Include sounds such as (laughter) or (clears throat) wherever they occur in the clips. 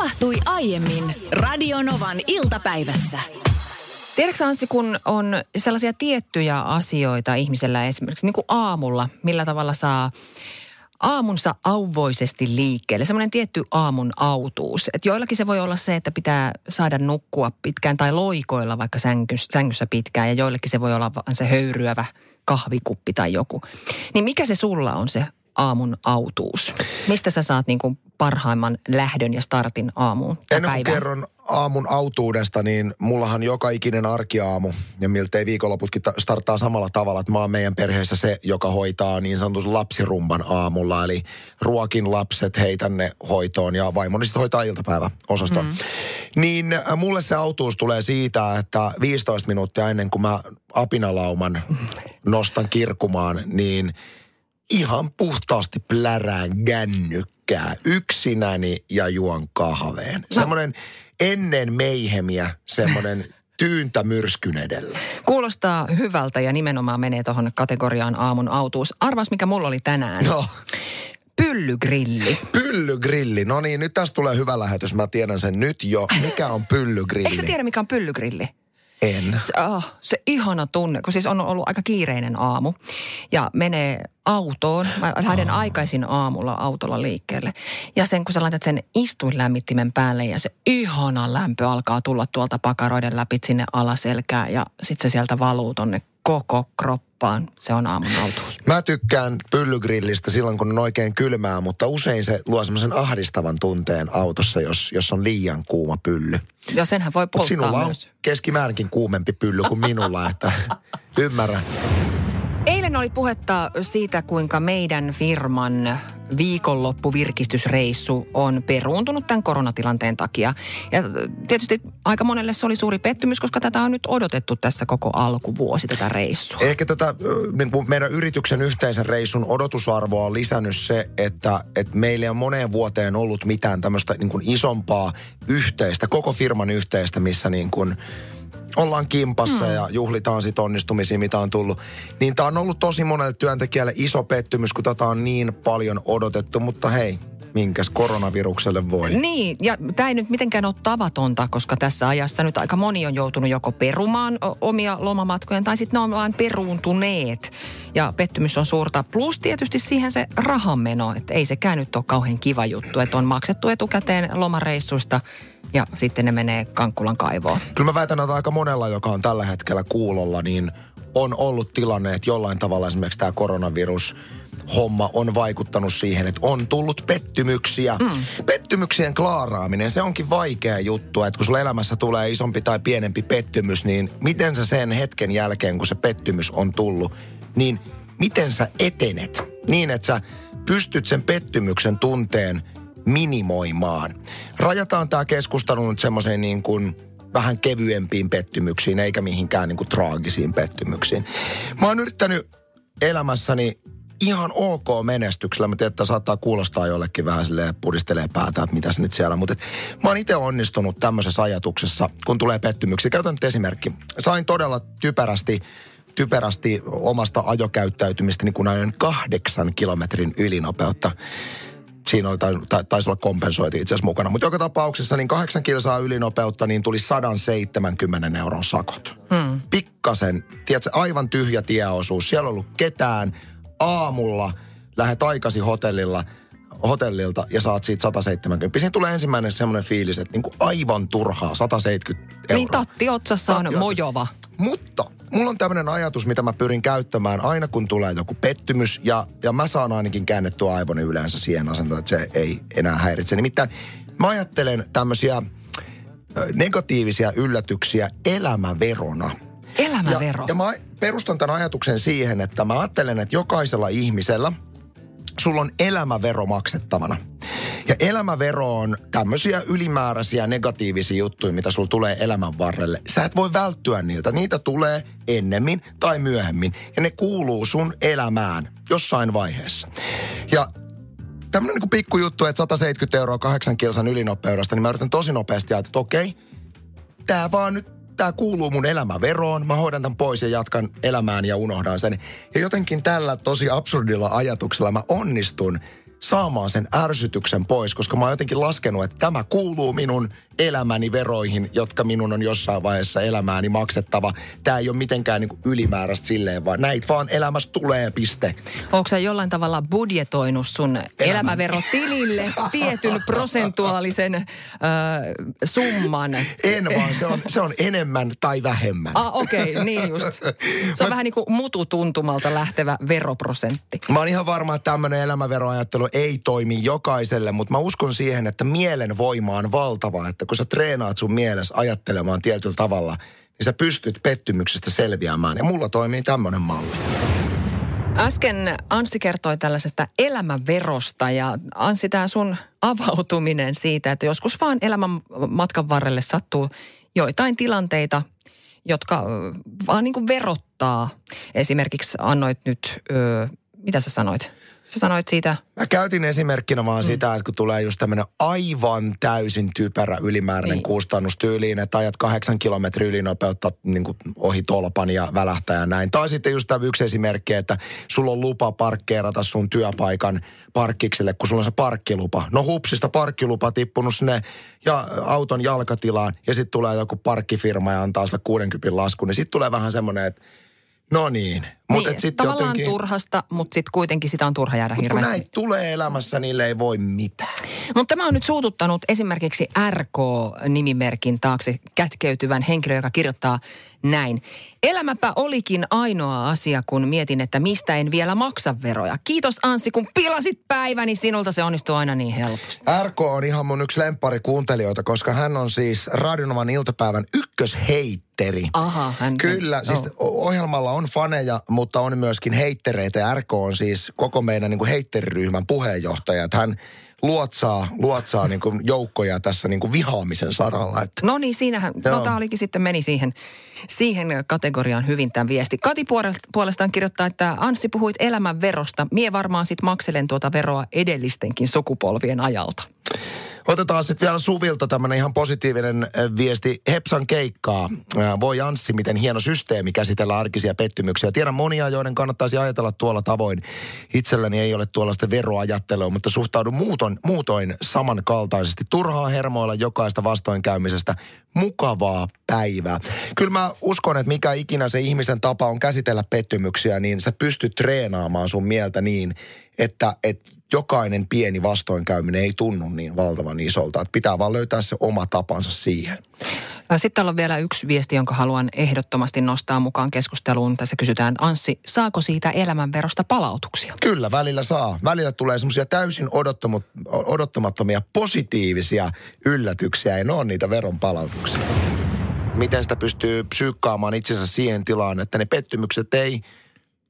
tapahtui aiemmin Radionovan iltapäivässä. Tiedätkö Anssi, kun on sellaisia tiettyjä asioita ihmisellä esimerkiksi niin kuin aamulla, millä tavalla saa aamunsa auvoisesti liikkeelle. Semmoinen tietty aamun autuus. Et joillakin se voi olla se, että pitää saada nukkua pitkään tai loikoilla vaikka sängyssä, sängyssä pitkään. Ja joillekin se voi olla se höyryävä kahvikuppi tai joku. Niin mikä se sulla on se aamun autuus? Mistä sä saat niin kuin parhaimman lähdön ja startin aamuun Ennen kuin kerron aamun autuudesta, niin mullahan joka ikinen arkiaamu ja miltei viikonloputkin ta- starttaa samalla tavalla, että mä oon meidän perheessä se, joka hoitaa niin sanotun lapsirumban aamulla. Eli ruokin lapset, heitän ne hoitoon ja vaimoni sitten hoitaa iltapäiväosaston. Mm. Niin äh, mulle se autuus tulee siitä, että 15 minuuttia ennen kuin mä apinalauman (laughs) nostan kirkumaan, niin ihan puhtaasti plärään gännykkää yksinäni ja juon kahveen. Semmoinen ennen meihemiä, semmoinen (laughs) tyyntä myrskyn edellä. Kuulostaa hyvältä ja nimenomaan menee tuohon kategoriaan aamun autuus. Arvas, mikä mulla oli tänään. No, Pyllygrilli. pyllygrilli. No niin, nyt tästä tulee hyvä lähetys. Mä tiedän sen nyt jo. Mikä on pyllygrilli? Eikö sä tiedä, mikä on pyllygrilli? En. Se, oh, se ihana tunne, kun siis on ollut aika kiireinen aamu ja menee autoon. Mä lähden aikaisin aamulla autolla liikkeelle. Ja sen, kun sä laitat sen istuinlämmittimen päälle ja se ihana lämpö alkaa tulla tuolta pakaroiden läpi sinne alaselkään ja sitten se sieltä valuu tonne koko kroppaan. Se on aamun autuus. Mä tykkään pyllygrillistä silloin, kun on oikein kylmää, mutta usein se luo semmoisen ahdistavan tunteen autossa, jos, jos on liian kuuma pylly. Ja senhän voi polttaa sinulla on myös. keskimäärinkin kuumempi pylly kuin minulla, että (laughs) ymmärrän. Eilen oli puhetta siitä, kuinka meidän firman viikonloppuvirkistysreissu on peruuntunut tämän koronatilanteen takia. Ja tietysti aika monelle se oli suuri pettymys, koska tätä on nyt odotettu tässä koko alkuvuosi, tätä reissua. Ehkä tätä ö, niin kuin meidän yrityksen yhteisen reissun odotusarvoa on lisännyt se, että, että meillä ei ole moneen vuoteen ollut mitään tämmöistä niin kuin isompaa yhteistä, koko firman yhteistä, missä niin kuin ollaan kimpassa mm. ja juhlitaan sit onnistumisia, mitä on tullut. Niin tämä on ollut tosi monelle työntekijälle iso pettymys, kun tätä on niin paljon odotettu, mutta hei, minkäs koronavirukselle voi. Niin, ja tämä ei nyt mitenkään ole tavatonta, koska tässä ajassa nyt aika moni on joutunut joko perumaan omia lomamatkojaan tai sitten ne on vaan peruuntuneet. Ja pettymys on suurta. Plus tietysti siihen se rahanmeno, että ei sekään nyt ole kauhean kiva juttu, että on maksettu etukäteen lomareissuista ja sitten ne menee Kankkulan kaivoon. Kyllä mä väitän, että aika monella, joka on tällä hetkellä kuulolla, niin on ollut tilanne, että jollain tavalla esimerkiksi tämä koronavirus homma on vaikuttanut siihen, että on tullut pettymyksiä. Mm. Pettymyksien klaaraaminen, se onkin vaikea juttu, että kun sulla elämässä tulee isompi tai pienempi pettymys, niin miten sä sen hetken jälkeen, kun se pettymys on tullut, niin miten sä etenet niin, että sä pystyt sen pettymyksen tunteen minimoimaan. Rajataan tämä keskustelu nyt semmoiseen niin kuin vähän kevyempiin pettymyksiin, eikä mihinkään niin kuin traagisiin pettymyksiin. Mä oon yrittänyt elämässäni ihan ok menestyksellä. Mä tiedän, että saattaa kuulostaa jollekin vähän silleen pudistelee päätä, että mitäs nyt siellä. Mutta mä oon itse onnistunut tämmöisessä ajatuksessa, kun tulee pettymyksiä. Käytän nyt esimerkki. Sain todella typerästi typerästi omasta ajokäyttäytymistäni, kun ajoin kahdeksan kilometrin ylinopeutta siinä oli, tai, tai, taisi olla kompensoiti itse asiassa mukana. Mutta joka tapauksessa niin kahdeksan kilsaa ylinopeutta, niin tuli 170 euron sakot. Hmm. Pikkasen, tiedätkö, aivan tyhjä tieosuus. Siellä ei ollut ketään. Aamulla lähdet aikasi hotellilla, hotellilta ja saat siitä 170. Siinä tulee ensimmäinen semmoinen fiilis, että niin kuin aivan turhaa 170 euroa. Niin tatti otsassa on mojova. Mutta mulla on tämmöinen ajatus, mitä mä pyrin käyttämään aina kun tulee joku pettymys. Ja, ja mä saan ainakin käännettyä aivoni yleensä siihen asentoon, että se ei enää häiritse. Nimittäin mä ajattelen tämmöisiä negatiivisia yllätyksiä elämäverona. Elämävero. Ja, ja mä perustan tämän ajatuksen siihen, että mä ajattelen, että jokaisella ihmisellä sulla on elämävero maksettavana. Ja elämävero on tämmöisiä ylimääräisiä negatiivisia juttuja, mitä sulla tulee elämän varrelle. Sä et voi välttyä niiltä. Niitä tulee ennemmin tai myöhemmin. Ja ne kuuluu sun elämään jossain vaiheessa. Ja tämmöinen niin pikkujuttu, että 170 euroa kahdeksan kilsan ylinopeudesta, niin mä yritän tosi nopeasti ajatella, että okei, tää vaan nyt, tää kuuluu mun elämäveroon, mä hoidan tämän pois ja jatkan elämään ja unohdan sen. Ja jotenkin tällä tosi absurdilla ajatuksella mä onnistun saamaan sen ärsytyksen pois, koska mä oon jotenkin laskenut, että tämä kuuluu minun elämäni veroihin, jotka minun on jossain vaiheessa elämääni maksettava. Tämä ei ole mitenkään niin ylimääräistä silleen, vaan näitä vaan elämässä tulee piste. Onko sä jollain tavalla budjetoinut sun elämäverotilille tietyn prosentuaalisen ö, summan? En vaan, se on, se on enemmän tai vähemmän. Ah, okei, okay, niin just. Se on mä, vähän niin kuin mututuntumalta lähtevä veroprosentti. Mä oon ihan varma, että tämmöinen elämäveroajattelu ei toimi jokaiselle, mutta mä uskon siihen, että mielen voima on valtava, että kun sä treenaat sun mielessä ajattelemaan tietyllä tavalla, niin sä pystyt pettymyksestä selviämään. Ja mulla toimii tämmöinen malli. Äsken Anssi kertoi tällaisesta elämäverosta ja Anssi tämä sun avautuminen siitä, että joskus vaan elämän matkan varrelle sattuu joitain tilanteita, jotka vaan niin kuin verottaa. Esimerkiksi annoit nyt, mitä sä sanoit? Sä sanoit siitä... Mä käytin esimerkkinä vaan mm. sitä, että kun tulee just tämmöinen aivan täysin typerä ylimääräinen niin. kustannus tyyliin, että ajat kahdeksan kilometrin ylinopeutta niin kuin ohi tolpan ja välähtää ja näin. Tai sitten just tämä yksi esimerkki, että sulla on lupa parkkeerata sun työpaikan parkkikselle, kun sulla on se parkkilupa. No hupsista parkkilupa tippunut sinne ja auton jalkatilaan ja sitten tulee joku parkkifirma ja antaa sille 60 lasku, niin sitten tulee vähän semmoinen, että No niin. Mut niin, sit tavallaan jotenkin... turhasta, mutta sitten kuitenkin sitä on turha jäädä Mut hirveästi. Kun näin tulee elämässä, niille ei voi mitään. Mutta tämä on nyt suututtanut esimerkiksi RK-nimimerkin taakse kätkeytyvän henkilö, joka kirjoittaa näin. Elämäpä olikin ainoa asia, kun mietin, että mistä en vielä maksa veroja. Kiitos Anssi, kun pilasit päiväni, sinulta se onnistuu aina niin helposti. RK on ihan mun yksi lempari kuuntelijoita, koska hän on siis Radionovan iltapäivän ykkösheitteri. Aha, hän... Kyllä, siis ohjelmalla on faneja, mutta on myöskin heittereitä. RK on siis koko meidän niin kuin heitteriryhmän puheenjohtaja. Että hän luotsaa, luotsaa niin kuin joukkoja tässä niin kuin vihaamisen saralla. Että. No niin, siinähän, no Joo. no tämä olikin sitten meni siihen, siihen kategoriaan hyvin tämä viesti. Kati puolestaan kirjoittaa, että Anssi puhuit elämän verosta. Mie varmaan sitten makselen tuota veroa edellistenkin sukupolvien ajalta. Otetaan sitten vielä Suvilta tämmöinen ihan positiivinen viesti. Hepsan keikkaa. Voi Anssi, miten hieno systeemi käsitellä arkisia pettymyksiä. Tiedän monia, joiden kannattaisi ajatella tuolla tavoin. Itselläni ei ole tuollaista veroajattelua, mutta suhtaudun muutoin, muutoin samankaltaisesti. Turhaa hermoilla jokaista vastoinkäymisestä. Mukavaa päivää. Kyllä mä uskon, että mikä ikinä se ihmisen tapa on käsitellä pettymyksiä, niin sä pystyt treenaamaan sun mieltä niin, että, että jokainen pieni vastoinkäyminen ei tunnu niin valtavan isolta. Että pitää vaan löytää se oma tapansa siihen. Sitten täällä on vielä yksi viesti, jonka haluan ehdottomasti nostaa mukaan keskusteluun. Tässä kysytään, Anssi, saako siitä elämänverosta palautuksia? Kyllä, välillä saa. Välillä tulee semmoisia täysin odottamattomia positiivisia yllätyksiä, ja ne on niitä veron palautuksia. Miten sitä pystyy psyykkaamaan itsensä siihen tilaan, että ne pettymykset ei –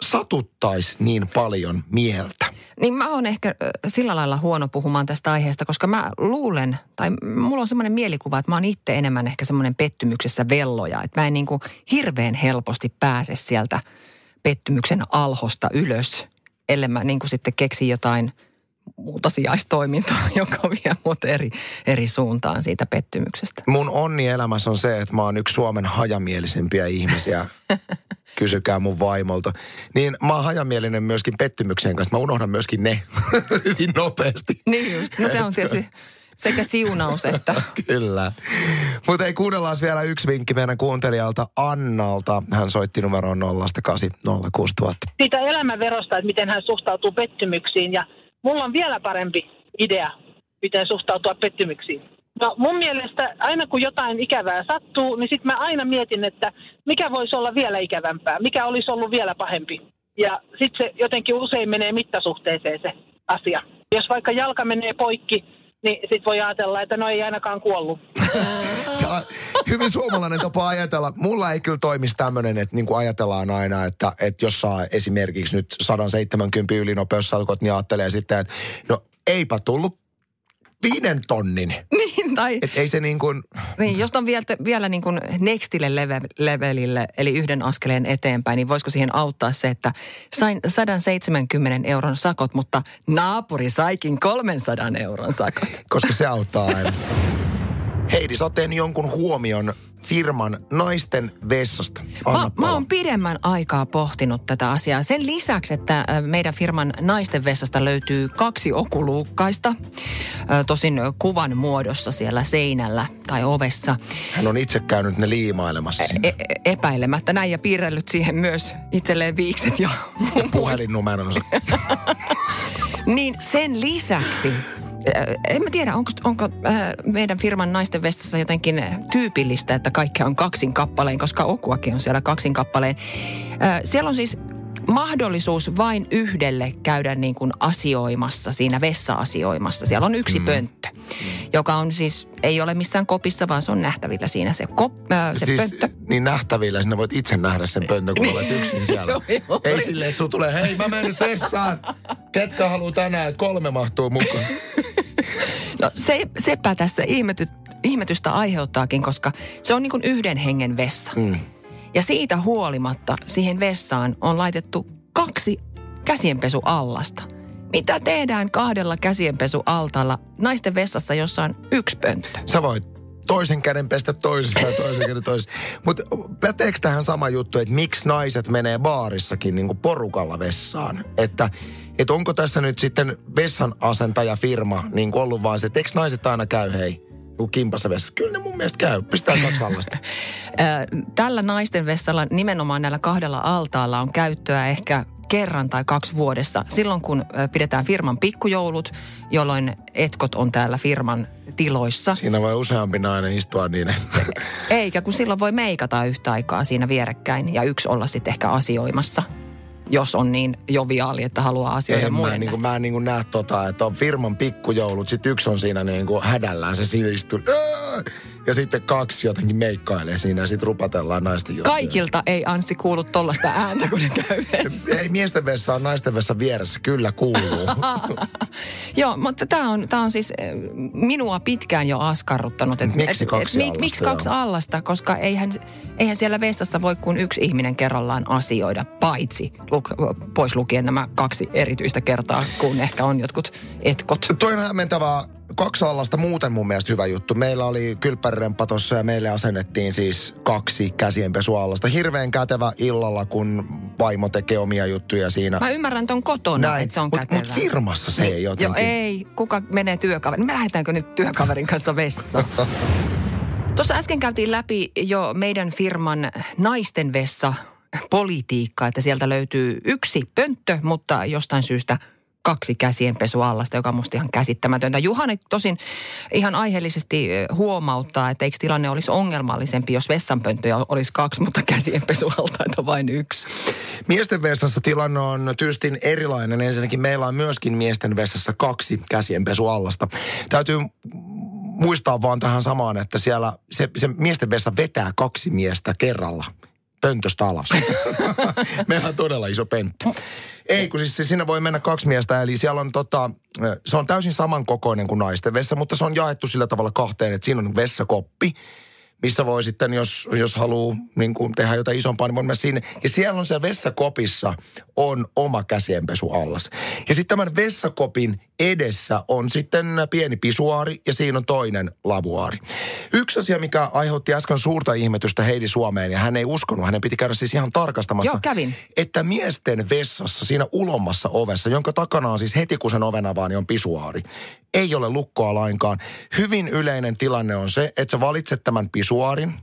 satuttaisi niin paljon mieltä? Niin mä oon ehkä sillä lailla huono puhumaan tästä aiheesta, koska mä luulen, tai mulla on semmoinen mielikuva, että mä oon itse enemmän ehkä semmoinen pettymyksessä velloja. Että mä en niin kuin hirveän helposti pääse sieltä pettymyksen alhosta ylös, ellei mä niin kuin sitten keksi jotain – muuta sijaistoimintaa, (laughs) joka vie mut eri, eri suuntaan siitä pettymyksestä. Mun onni elämässä on se, että mä oon yksi Suomen hajamielisimpiä ihmisiä. (laughs) Kysykää mun vaimolta. Niin mä oon hajamielinen myöskin pettymyksen kanssa. Mä unohdan myöskin ne (laughs) hyvin nopeasti. Niin just. No se on tietysti sekä siunaus että... (laughs) Kyllä. Mutta ei kuunnellaan vielä yksi vinkki meidän kuuntelijalta Annalta. Hän soitti numeroon 08 Siitä elämänverosta, että miten hän suhtautuu pettymyksiin ja mulla on vielä parempi idea, miten suhtautua pettymyksiin. No mun mielestä aina kun jotain ikävää sattuu, niin sitten mä aina mietin, että mikä voisi olla vielä ikävämpää, mikä olisi ollut vielä pahempi. Ja sitten se jotenkin usein menee mittasuhteeseen se asia. Jos vaikka jalka menee poikki, niin sitten voi ajatella, että no ei ainakaan kuollut. (laughs) hyvin suomalainen tapa ajatella. Mulla ei kyllä toimisi tämmöinen, että niin kuin ajatellaan aina, että, että jos saa esimerkiksi nyt 170 ylinopeussalkot, niin ajattelee sitten, että no eipä tullut viiden tonnin. (laughs) Niin, tai... Et ei se niin kuin... Niin, jos on vielä, vielä niin kuin nextille leve, levelille, eli yhden askeleen eteenpäin, niin voisiko siihen auttaa se, että sain 170 euron sakot, mutta naapuri saikin 300 euron sakot. Koska se auttaa aina. (laughs) Heidi, sä oot jonkun huomion firman naisten vessasta? Anna Mä, mä oon pidemmän aikaa pohtinut tätä asiaa. Sen lisäksi, että meidän firman naisten vessasta löytyy kaksi okuluukkaista, tosin kuvan muodossa siellä seinällä tai ovessa. Hän on itse käynyt ne liimailemassa sinne. E- e- epäilemättä näin ja piirrellyt siihen myös itselleen viikset ja Puhelinnumeronsa. (laughs) Niin sen lisäksi, en mä tiedä, onko, onko äh, meidän firman naisten vessassa jotenkin tyypillistä, että kaikkea on kaksin kappaleen, koska okuakin on siellä kaksin kappaleen. Äh, siellä on siis mahdollisuus vain yhdelle käydä niin kuin asioimassa, siinä vessa-asioimassa. Siellä on yksi mm. pönttö, joka on siis, ei ole missään kopissa, vaan se on nähtävillä siinä se, kop, äh, se siis pönttö. niin nähtävillä, sinä voit itse nähdä sen pöntön, kun olet yksin (laughs) siellä. Joo, joo. Ei silleen, että sulla tulee, hei mä menen vessaan. Ketkä haluaa tänään, että kolme mahtuu mukaan. (laughs) No se, sepä tässä ihmety, ihmetystä aiheuttaakin, koska se on niin kuin yhden hengen vessa. Mm. Ja siitä huolimatta siihen vessaan on laitettu kaksi käsienpesuallasta. Mitä tehdään kahdella käsienpesualtaalla naisten vessassa, jossa on yksi pönttö? Sä voit toisen käden pestä toisessa ja toisen käden toisessa. (laughs) Mutta päteekö tähän sama juttu, että miksi naiset menee baarissakin niin porukalla vessaan? Että et onko tässä nyt sitten vessan asentajafirma niin ollut vaan se, että eikö naiset aina käy hei? Kimpassa vessassa. Kyllä ne mun mielestä käy. Pistää kaksi (laughs) allasta. Tällä naisten vessalla nimenomaan näillä kahdella altaalla on käyttöä ehkä kerran tai kaksi vuodessa. Silloin kun pidetään firman pikkujoulut, jolloin etkot on täällä firman tiloissa. Siinä voi useampi nainen istua niin. Eikä kun silloin voi meikata yhtä aikaa siinä vierekkäin ja yksi olla sitten ehkä asioimassa, jos on niin joviaali, että haluaa asioida En mä, muiden. niin kuin, mä en niin kuin näe tota, että on firman pikkujoulut. Sitten yksi on siinä niin kuin hädällään se sivistuu. Ja sitten kaksi jotenkin meikkailee siinä ja sitten rupatellaan naisten juttuja. Kaikilta ei Anssi kuulu tollasta ääntä, kun ne käy vessassa. Ei miesten vessa on naisten vessa vieressä, kyllä kuuluu. (laughs) Joo, mutta tämä on, tää on siis eh, minua pitkään jo askarruttanut. Et, Miksi kaksi mi- allasta, Miksi kaksi allasta, koska eihän, eihän siellä vessassa voi kuin yksi ihminen kerrallaan asioida, paitsi luk, pois lukien nämä kaksi erityistä kertaa, kun ehkä on jotkut etkot. Toi on hämmentävää. Kaksi allasta muuten mun mielestä hyvä juttu. Meillä oli kylppäriremppa tossa ja meille asennettiin siis kaksi käsienpesuallasta. Hirveän kätevä illalla, kun vaimo tekee omia juttuja siinä. Mä ymmärrän ton kotona, että se on Mut- kätevää. Mut firmassa se ei Joo, jotenkin. ei. Kuka menee työkaverin? Me lähdetäänkö nyt työkaverin kanssa vessaan? (laughs) Tuossa äsken käytiin läpi jo meidän firman naisten vessa politiikka, että sieltä löytyy yksi pönttö, mutta jostain syystä kaksi käsienpesuallasta, joka on musta ihan käsittämätöntä. Juhani tosin ihan aiheellisesti huomauttaa, että eikö tilanne olisi ongelmallisempi, jos vessanpönttöjä olisi kaksi, mutta käsienpesualtaita vain yksi. Miesten vessassa tilanne on tyystin erilainen. Ensinnäkin meillä on myöskin miesten vessassa kaksi käsienpesuallasta. Täytyy muistaa vaan tähän samaan, että siellä se, se miesten vessa vetää kaksi miestä kerralla pöntöstä alas. (laughs) Meillä on todella iso pönttö. Ei, kun siis siinä voi mennä kaksi miestä, eli siellä on tota, se on täysin samankokoinen kuin naisten vessa, mutta se on jaettu sillä tavalla kahteen, että siinä on vessakoppi, missä voi sitten, jos, jos haluaa niin kuin tehdä jotain isompaa, niin voi mennä sinne. Ja siellä on siellä vessakopissa on oma käsienpesuallas. Ja sitten tämän vessakopin edessä on sitten pieni pisuaari ja siinä on toinen lavuaari. Yksi asia, mikä aiheutti äsken suurta ihmetystä Heidi Suomeen ja hän ei uskonut, hänen piti käydä siis ihan tarkastamassa. Joo, kävin. Että miesten vessassa, siinä ulommassa ovessa, jonka takana on siis heti kun sen oven avaa, niin on pisuaari. Ei ole lukkoa lainkaan. Hyvin yleinen tilanne on se, että sä valitset tämän pisuaarin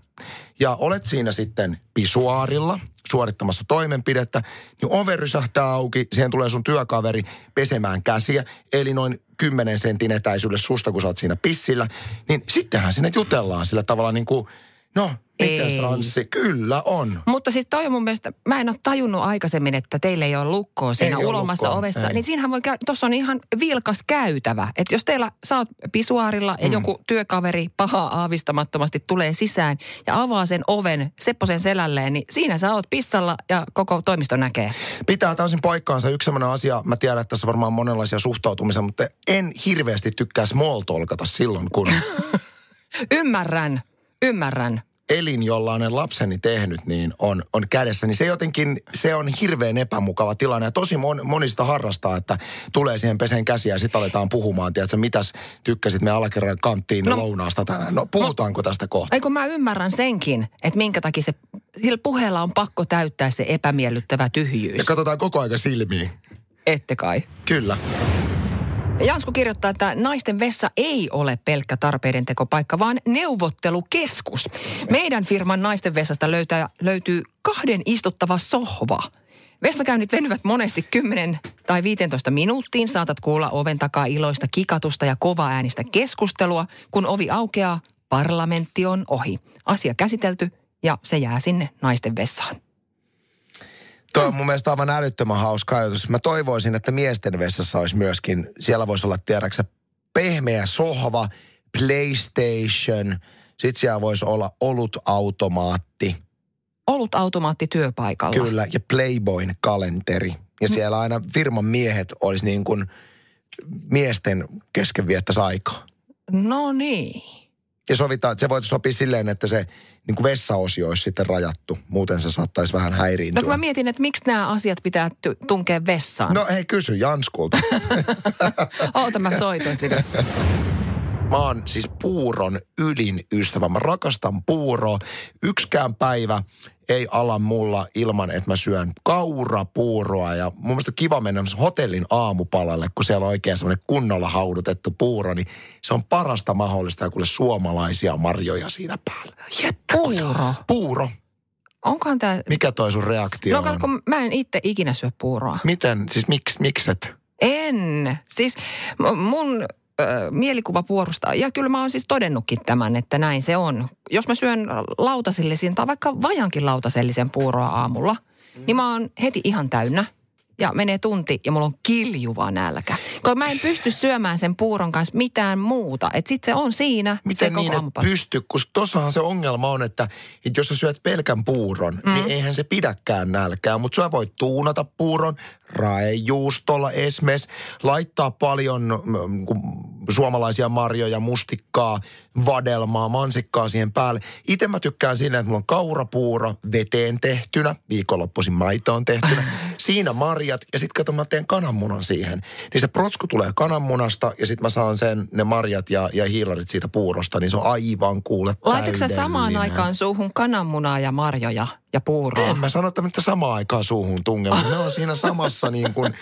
ja olet siinä sitten pisuaarilla suorittamassa toimenpidettä, niin ove rysähtää auki, siihen tulee sun työkaveri pesemään käsiä, eli noin 10 sentin etäisyydessä susta, kun sä oot siinä pissillä, niin sittenhän sinne jutellaan sillä tavalla niin kuin, no, mitäs Ei. Anssi? Kyllä on. Mutta siis toi on mun mielestä, mä en ole tajunnut aikaisemmin, että teille ei ole lukkoa siinä Ei ulomassa lukkoa, ovessa. ei. Niin siinähän voi tuossa on ihan vilkas käytävä. Että jos teillä, sä oot pisuaarilla Mm. ja joku työkaveri pahaa aavistamattomasti tulee sisään ja avaa sen oven Sepposen selälleen, niin siinä sä oot pissalla ja koko toimisto näkee. Pitää täysin paikkaansa. Yksi sellainen asia, mä tiedän, että tässä varmaan on monenlaisia suhtautumisia, mutta en hirveästi tykkää small talkata silloin, kun... (laughs) Ymmärrän, ymmärrän. elin, jolla on lapseni tehnyt, niin on, on kädessä, niin se jotenkin, se on hirveän epämukava tilanne. Ja tosi mon, monista harrastaa, että tulee siihen peseen käsiä ja sitten aletaan puhumaan. Tiedätkö, mitäs tykkäsit me alakerran kanttiin no, lounaasta tänään? No puhutaanko no, tästä kohta? Eikö mä ymmärrän senkin, että minkä takia se, sillä puheella on pakko täyttää se epämiellyttävä tyhjyys. Ja katsotaan koko aika silmiin. Ette kai. Kyllä. Jansku kirjoittaa, että naisten vessa ei ole pelkkä tarpeiden tekopaikka, vaan neuvottelukeskus. Meidän firman naisten vessasta löytää, löytyy kahden istuttava sohva. Vessakäynnit venyvät monesti 10 tai 15 minuuttiin. Saatat kuulla oven takaa iloista kikatusta ja kova äänistä keskustelua. Kun ovi aukeaa, parlamentti on ohi. Asia käsitelty ja se jää sinne naisten vessaan. Tuo on mun mielestä aivan älyttömän hauska ajatus. Mä toivoisin, että miesten vessassa olisi myöskin, siellä voisi olla tiedäksä pehmeä sohva, PlayStation, sitten siellä voisi olla olutautomaatti. Olutautomaatti työpaikalla. Kyllä, ja Playboyn kalenteri. Ja siellä aina firman miehet olisi niin kuin miesten kesken viettäisi aikaa. No niin. Ja sovitaan, että se voisi sopia silleen, että se niin kuin vessaosio olisi sitten rajattu. Muuten se saattaisi vähän häiriintyä. No kun mä mietin, että miksi nämä asiat pitää tunkea vessaan. No hei, kysy Janskulta. (laughs) Oota, mä soitan sinne. Mä oon siis puuron ylin ystävä. Mä rakastan puuroa. Yksikään päivä ei ala mulla ilman, että mä syön kaurapuuroa. Ja mun mielestä on kiva mennä hotellin aamupalalle, kun siellä on oikein semmoinen kunnolla haudutettu puuro. Niin se on parasta mahdollista ja kuule suomalaisia marjoja siinä päällä. Puuro? Puuro. Onkohan tää... Mikä toi sun reaktio no, on? mä en itse ikinä syö puuroa. Miten? Siis miksi, mikset? En. Siis mun mielikuva puorusta. Ja kyllä mä oon siis todennutkin tämän, että näin se on. Jos mä syön lautasellisen tai vaikka vajankin lautasellisen puuroa aamulla, mm. niin mä oon heti ihan täynnä ja menee tunti ja mulla on kiljuva nälkä. Koska mä en pysty syömään sen puuron kanssa mitään muuta. Että sit se on siinä. Miten se niin, että pysty? Kun tossahan se ongelma on, että, että jos sä syöt pelkän puuron, niin mm. niin eihän se pidäkään nälkää. Mutta sä voit tuunata puuron raejuustolla esimerkiksi, laittaa paljon mm, suomalaisia marjoja, mustikkaa, vadelmaa, mansikkaa siihen päälle. Itse mä tykkään siinä, että mulla on kaurapuuro veteen tehtynä, viikonloppuisin maitoon tehtynä. (laughs) Siinä marjat ja sitten kato mä teen kananmunan siihen. Niin se protsku tulee kananmunasta ja sitten mä saan sen, ne marjat ja, ja hiilarit siitä puurosta, niin se on aivan kuule Laitatko samaan aikaan suuhun kananmunaa ja marjoja ja puuroa? En mä sano, että samaan aikaan suuhun tungella. Ne on siinä samassa (laughs) niin kuin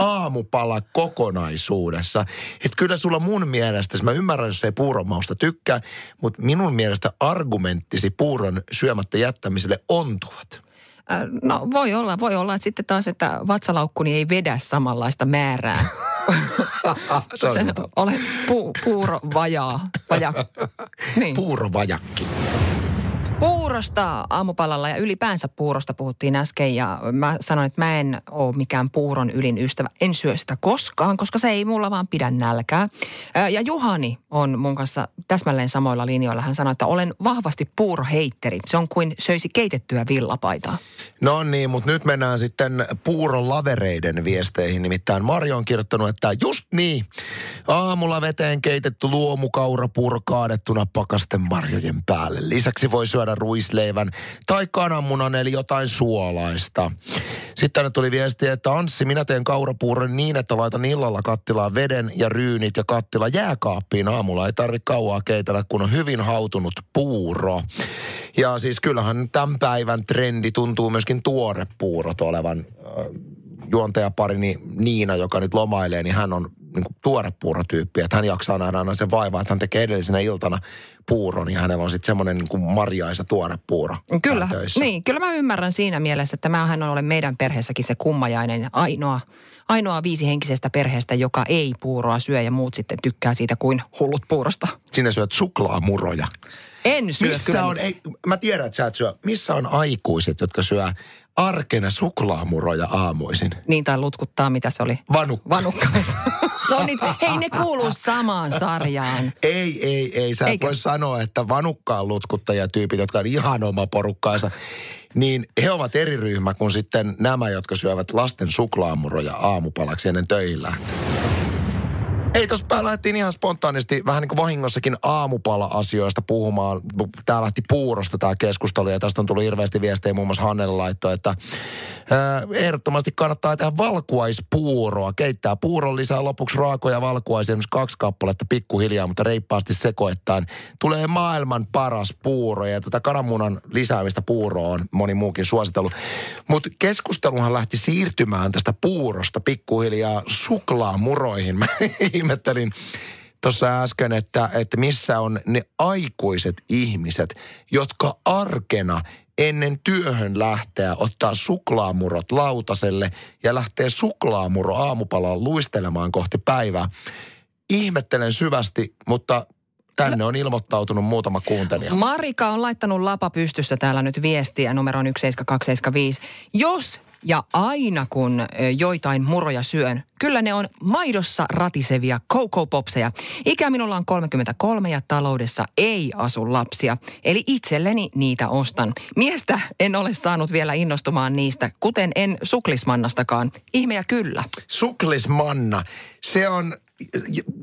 aamupala kokonaisuudessa. Että kyllä sulla mun mielestä, mä ymmärrän, jos ei puuron mausta tykkää, mutta minun mielestä argumenttisi puuron syömättä jättämiselle ontuvat. Äh, no voi olla, voi olla, että sitten taas, että vatsalaukkuni ei vedä samanlaista määrää. (laughs) se on ole pu, puuro vajaa. Vaja. (laughs) Niin. Puuro vajakki. Puurosta aamupalalla ja ylipäänsä puurosta puhuttiin äsken ja mä sanoin, että mä en ole mikään puuron ylin ystävä. En syö sitä koskaan, koska se ei mulla vaan pidä nälkää. Ja Juhani on mun kanssa täsmälleen samoilla linjoilla. Hän sanoi, että olen vahvasti puuroheitteri. Se on kuin söisi keitettyä villapaitaa. No niin, mutta nyt mennään sitten puuron lavereiden viesteihin. Nimittäin Marjo on kirjoittanut, että just niin. Aamulla veteen keitetty luomukaurapuuro kaadettuna pakasten marjojen päälle. Lisäksi voi syödä syödä ruisleivän tai kananmunan eli jotain suolaista. Sitten tänne tuli viesti, että Anssi, minä teen kaurapuuron niin, että laitan illalla kattilaan veden ja ryynit ja kattila jääkaappiin aamulla. Ei tarvitse kauaa keitellä, kun on hyvin hautunut puuro. Ja siis kyllähän tämän päivän trendi tuntuu myöskin tuorepuurot olevan äh, juontajaparini Niina, joka nyt lomailee, niin hän on niin kuin tuorepuurotyyppi, että hän jaksaa nähdä aina sen vaivaa, että hän tekee edellisenä iltana puuron ja hänellä on sitten semmoinen niin kuin marjaisa tuorepuuro Kyllä, niin, kyllä mä ymmärrän siinä mielessä, että mähän olen meidän perheessäkin se kummajainen ainoa, ainoa viisihenkisestä perheestä, joka ei puuroa syö ja muut sitten tykkää siitä kuin hullut puurosta. Sinä syöt suklaamuroja. En syö Missä kyllä. on, ei, mä tiedän, että sä et syö. Missä on aikuiset, jotka syö arkena suklaamuroja aamuisin? Niin, tai lutkuttaa, mitä se oli? Vanukka. Vanukka. (laughs) No niin, hei ne kuuluu samaan sarjaan. Ei, ei, ei. Sä et voi sanoa, että vanukkaan lutkuttajatyypit, jotka on ihan oma porukkaansa, niin he ovat eri ryhmä kuin sitten nämä, jotka syövät lasten suklaamuroja aamupalaksi ennen töihin lähtöä. Ei, tuossa lähdettiin ihan spontaanisti vähän niin kuin vahingossakin aamupala-asioista puhumaan. Tää lähti puurosta tämä keskustelu ja tästä on tullut hirveästi viestejä muun muassa Hannelle laitto, että ää, ehdottomasti kannattaa tehdä valkuaispuuroa. Keittää puuron lisää lopuksi raakoja valkuaisia, esimerkiksi kaksi kappaletta pikkuhiljaa, mutta reippaasti sekoittain. Tulee maailman paras puuro ja tätä kananmunan lisäämistä puuroon on moni muukin suositellut. Mutta keskusteluhan lähti siirtymään tästä puurosta pikkuhiljaa suklaamuroihin. (laughs) Ihmettelin tuossa äsken, että, että missä on ne aikuiset ihmiset, jotka arkena ennen työhön lähteä ottaa suklaamurot lautaselle ja lähtee suklaamuro aamupalaan luistelemaan kohti päivää. Ihmettelen syvästi, mutta tänne on ilmoittautunut muutama kuuntelija. Marika on laittanut lapa pystyssä täällä nyt viestiä numeroon 17275. Jos ja aina kun joitain muroja syön, kyllä ne on maidossa ratisevia Coco Popseja. Ikä minulla on 33 ja taloudessa ei asu lapsia, eli itselleni niitä ostan. Miestä en ole saanut vielä innostumaan niistä, kuten en suklismannastakaan. Ihmeä kyllä. Suklismanna, se on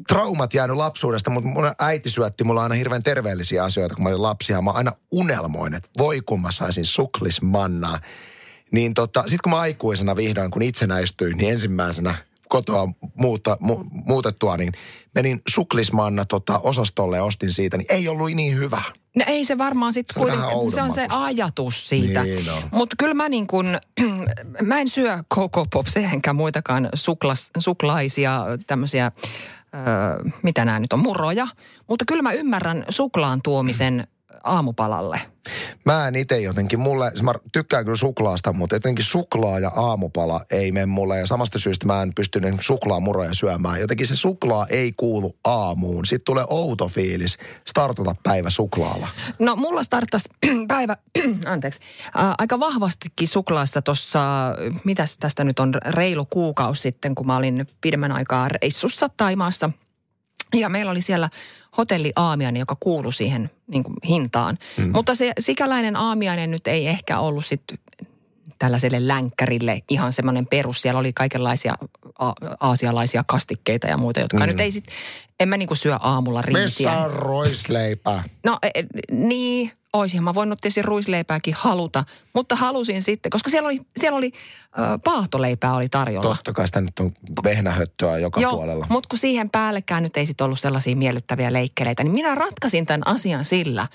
traumat jäänyt lapsuudesta, mutta mun äiti syötti mulla aina hirveän terveellisiä asioita, kun mä olin lapsia. Mä aina unelmoin, että voi kun mä saisin suklismannaa. Niin tota, sit kun mä aikuisena vihdoin, kun itsenäistyin, niin ensimmäisenä kotoa muuta, mu, muutettua, niin menin suklismanna tota, osastolle ja ostin siitä, niin ei ollut niin hyvä. No ei se varmaan sitten kuitenkin, se on se ajatus siitä. Niin, no. Mutta kyllä mä niin kun, (clears throat) mä en syö Coco Pops enkä muitakaan suklas, suklaisia tämmöisiä, öö, mitä nämä nyt on, muroja. Mutta kyllä mä ymmärrän suklaan tuomisen aamupalalle? Mä en itse jotenkin, mulle, siis mä tykkään kyllä suklaasta, mutta jotenkin suklaa ja aamupala ei mene mulle. Ja samasta syystä mä en pysty suklaamuroja syömään. Jotenkin se suklaa ei kuulu aamuun. Sitten tulee outo fiilis startata päivä suklaalla. No mulla starttasi (clears throat) päivä, (clears throat) anteeksi, äh, aika vahvastikin suklaassa tuossa, mitäs tästä nyt on, reilu kuukausi sitten, kun mä olin pidemmän aikaa reissussa Taimaassa. Ja meillä oli siellä hotelli aamiainen, joka kuului siihen niin kuin hintaan. Mm. Mutta se sikäläinen aamiainen nyt ei ehkä ollut sitten tällaiselle länkkärille ihan semmoinen perus. Siellä oli kaikenlaisia a- aasialaisia kastikkeita ja muita, jotka mm. nyt ei sitten, en mä niinku syö aamulla riisiä. Missä on roisleipä? No e, e, niin, oisin mä voinut tietysti ruisleipääkin haluta, mutta halusin sitten, koska siellä oli, siellä oli ö, paahtoleipää oli tarjolla. Totta kai sitä nyt on vehnähöttöä joka Joo, puolella. mutta kun siihen päällekään nyt ei sitten ollut sellaisia miellyttäviä leikkeleitä, niin minä ratkaisin tämän asian sillä,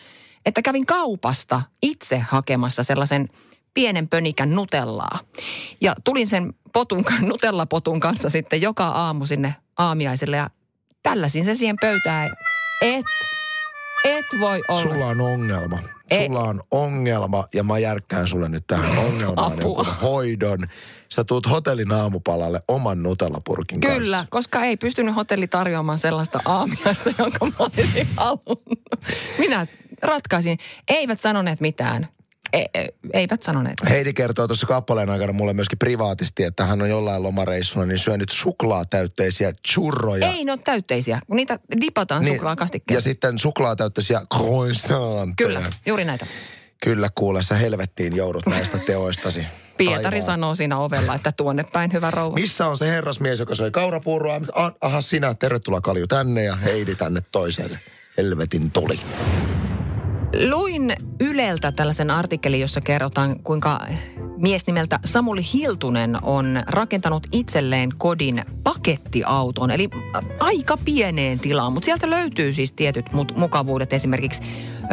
että kävin kaupasta itse hakemassa sellaisen pienen pönikän nutellaa. Ja tulin sen potun, nutellapotun kanssa sitten joka aamu sinne aamiaiselle ja tälläsin sen siihen pöytään. Et et voi olla. Sulla on ongelma. Ei. Sulla on ongelma ja mä järkkään sulle nyt tähän ongelmaan joku hoidon. Sä tuut hotellin aamupalalle oman nutellapurkin Kyllä, kanssa. koska ei pystynyt hotelli tarjoamaan sellaista aamiaista, jonka mä olisin halunnut. Minä ratkaisin. Eivät sanoneet mitään. E, e, eivät sanoneet. Heidi kertoo tuossa kappaleen aikana mulle myöskin privaatisti, että hän on jollain lomareissulla, niin syönyt suklaatäytteisiä churroja. Ei ne ole täytteisiä, kun niitä dipataan niin, suklaakastikkeeseen. Ja sitten suklaatäytteisiä croissantteja. Kyllä, juuri näitä. Kyllä kuule, sä helvettiin joudut näistä teoistasi. Pietari Taivaan. sanoo siinä ovella, että tuonne päin hyvä rouva. Missä on se herrasmies, joka söi kaurapuuroa? Aha, sinä, tervetuloa Kalju tänne ja Heidi tänne toiselle. Helvetin tuli. Luin Yleltä tällaisen artikkelin, jossa kerrotaan, kuinka mies nimeltä Samuli Hiltunen on rakentanut itselleen kodin pakettiauton, eli aika pieneen tilaan, mutta sieltä löytyy siis tietyt mukavuudet, esimerkiksi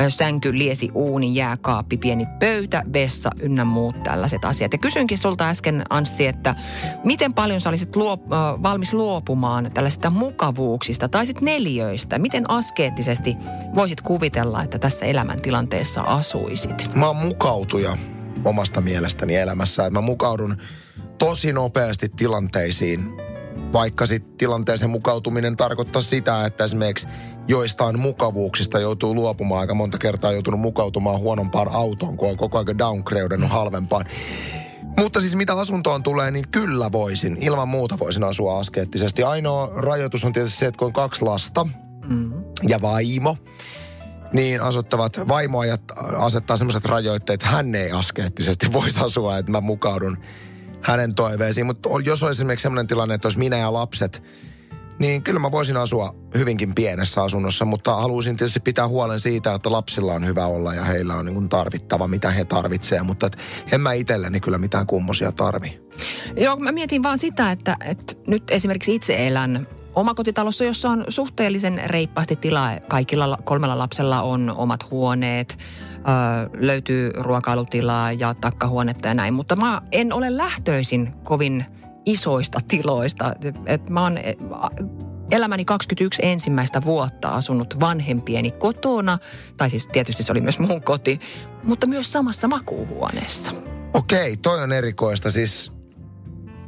sänky, liesi, uuni, jääkaappi, pieni pöytä, vessa ynnä muut tällaiset asiat. Ja kysynkin sulta äsken Anssi, että miten paljon sä olisit luop, valmis luopumaan tällaisista mukavuuksista tai sitten neljöistä? Miten askeettisesti voisit kuvitella, että tässä elämäntilanteessa asuisit? Mä oon mukautuja omasta mielestäni elämässä. Että mä mukaudun tosi nopeasti tilanteisiin, vaikka sitten tilanteeseen mukautuminen tarkoittaa sitä, että esimerkiksi joistain mukavuuksista joutuu luopumaan. Aika monta kertaa joutunut mukautumaan huonompaan autoon, kun on koko ajan downgradennut halvempaan. Mutta siis mitä asuntoon tulee, niin kyllä voisin. Ilman muuta voisin asua askeettisesti. Ainoa rajoitus on tietysti se, että kun on kaksi lasta mm. ja vaimo, niin asettavat, vaimo asettaa sellaiset rajoitteet, että hän ei askeettisesti (laughs) voisi asua, että mä mukaudun hänen toiveisiin. Mutta jos olisi esimerkiksi sellainen tilanne, että olisi minä ja lapset niin kyllä mä voisin asua hyvinkin pienessä asunnossa, mutta haluaisin tietysti pitää huolen siitä, että lapsilla on hyvä olla ja heillä on niin tarvittava, mitä he tarvitsevat, mutta et en mä itselleni kyllä mitään kummosia tarvi. Joo, mä mietin vaan sitä, että, että nyt esimerkiksi itse elän omakotitalossa, jossa on suhteellisen reippaasti tilaa. Kaikilla kolmella lapsella on omat huoneet, ö, löytyy ruokailutilaa ja takkahuonetta ja näin. Mutta mä en ole lähtöisin kovin isoista tiloista. Et mä oon e, elämäni 21 ensimmäistä vuotta asunut vanhempieni kotona, tai siis tietysti se oli myös mun koti, mutta myös samassa makuuhuoneessa. Okei, toi on erikoista. Siis,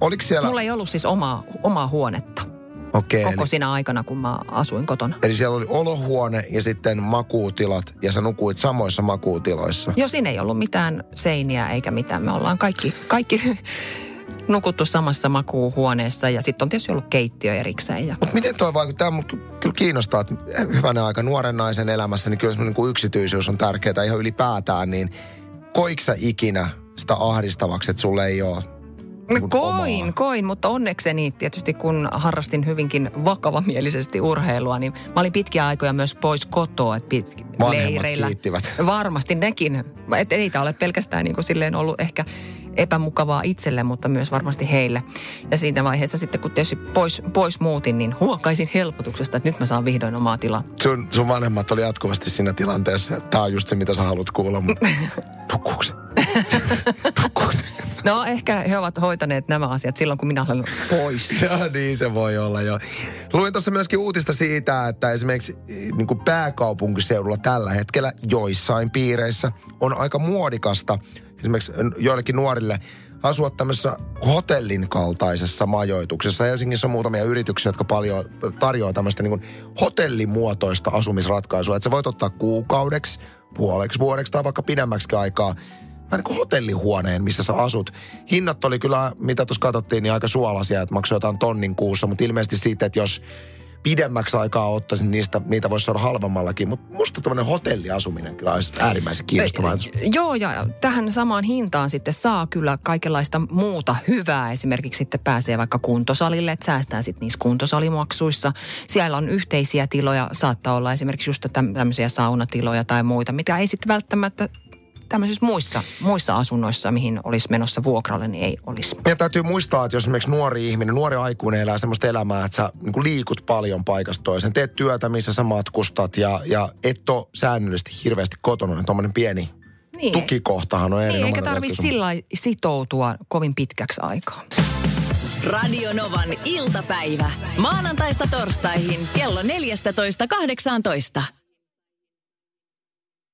oliko siellä... Mulla ei ollut siis omaa, omaa huonetta. Okei, Koko eli, siinä aikana, kun mä asuin kotona. eli siellä oli olohuone ja sitten makuutilat ja sä nukuit samoissa makuutiloissa. Jo siinä ei ollut mitään seiniä eikä mitään. Me ollaan kaikki, kaikki (laughs) nukuttu samassa makuuhuoneessa ja sitten on tietysti ollut keittiö erikseen. Ja... Mutta miten toi vaikuttaa? Tämä mut kyllä kiinnostaa, että hyvänä aika nuoren naisen elämässä, niin kyllä semmoinen niin yksityisyys on tärkeää ihan ylipäätään, niin koiksä ikinä sitä ahdistavaksi, että sulle ei ole Koin, omaa? koin, mutta onnekseni tietysti kun harrastin hyvinkin vakavamielisesti urheilua, niin mä olin pitkiä aikoja myös pois kotoa, että pit, Vanhemmat leireillä. kiittivät. Varmasti nekin. Et ei tämä ole pelkästään niin kuin silleen ollut ehkä epämukavaa itselle, mutta myös varmasti heille. Ja siinä vaiheessa sitten, kun tietysti pois, pois muutin, niin huokaisin helpotuksesta, että nyt mä saan vihdoin omaa tilaa. Sun, sun vanhemmat oli jatkuvasti siinä tilanteessa. Tämä on just se, mitä sä haluat kuulla, mutta (laughs) nukkuuko se? (laughs) Nukkuuko se? No ehkä he ovat hoitaneet nämä asiat silloin, kun minä olen pois. (laughs) Ja niin se voi olla jo. Luin tuossa myöskin uutista siitä, että esimerkiksi niin kuin pääkaupunkiseudulla tällä hetkellä joissain piireissä on aika muodikasta esimerkiksi joillekin nuorille asua tämmöisessä hotellin kaltaisessa majoituksessa. Helsingissä on muutamia yrityksiä, jotka paljon tarjoaa tämmöistä niin hotellimuotoista asumisratkaisua. Että sä voit ottaa kuukaudeksi, puoleksi vuodeksi tai vaikka pidemmäksi aikaa vähän niin kuin hotellihuoneen, missä sä asut. Hinnat oli kyllä, mitä tuossa katsottiin, niin aika suolaisia, että maksoi jotain tonnin kuussa, mutta ilmeisesti siitä, että jos pidemmäksi aikaa ottaisin, niin niistä, niitä voisi saada halvemmallakin. Mutta musta tämmöinen hotelliasuminen kyllä olisi äärimmäisen kiinnostavaa. Joo, ja tähän samaan hintaan sitten saa kyllä kaikenlaista muuta hyvää. Esimerkiksi sitten pääsee vaikka kuntosalille, että säästää sitten niissä kuntosalimaksuissa. Siellä on yhteisiä tiloja, saattaa olla esimerkiksi just täm- tämmöisiä saunatiloja tai muita, mitä ei sitten välttämättä tämmöisissä muissa, muissa asunnoissa, mihin olisi menossa vuokralle, niin ei olisi. Ja täytyy muistaa, että jos esimerkiksi nuori ihminen, nuori aikuinen elää semmoista elämää, että sä niin kuin liikut paljon paikasta toiseen, teet työtä, missä sä matkustat ja, ja et ole säännöllisesti hirveästi kotona, niin tuommoinen pieni Niin. tukikohtahan on Niin, erinomainen eikä tarvitse sillä sitoutua kovin pitkäksi aikaa. Radio Novan iltapäivä. Maanantaista torstaihin kello 14.18.